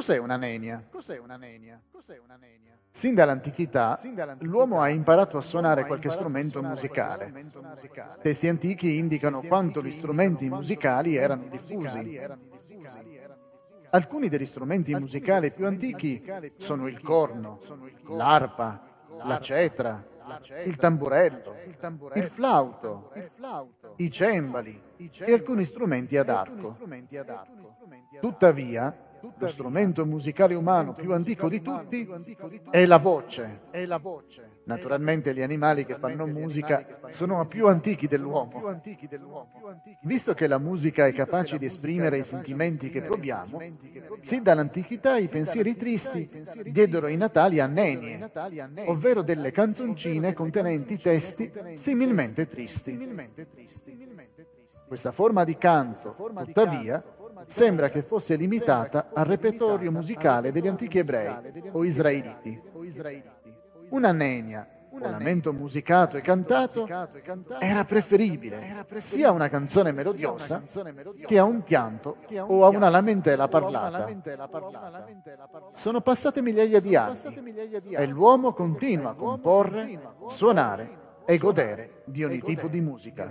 Cos'è una nenia? Cos'è una nenia? Cos'è una nenia? Sin dall'antichità l'uomo ha imparato a suonare qualche strumento musicale. Testi antichi indicano quanto gli strumenti musicali erano diffusi. Alcuni degli strumenti musicali più antichi sono il corno, l'arpa, la cetra, il tamburello, il flauto, i cembali e alcuni strumenti ad arco. Tuttavia, lo strumento musicale umano più antico di tutti è la voce. Naturalmente gli animali che fanno musica sono più antichi dell'uomo. Visto che la musica è capace di esprimere i sentimenti che proviamo, sin dall'antichità i pensieri tristi diedero i natali a nenie, ovvero delle canzoncine contenenti testi similmente tristi. Questa forma di canto, tuttavia, sembra che fosse limitata al repertorio musicale degli antichi ebrei o israeliti. Una nenia, un lamento musicato e cantato, era preferibile sia a una canzone melodiosa che a un pianto o a una lamentela parlata. Sono passate migliaia di anni e l'uomo continua a comporre, suonare e godere di ogni tipo di musica.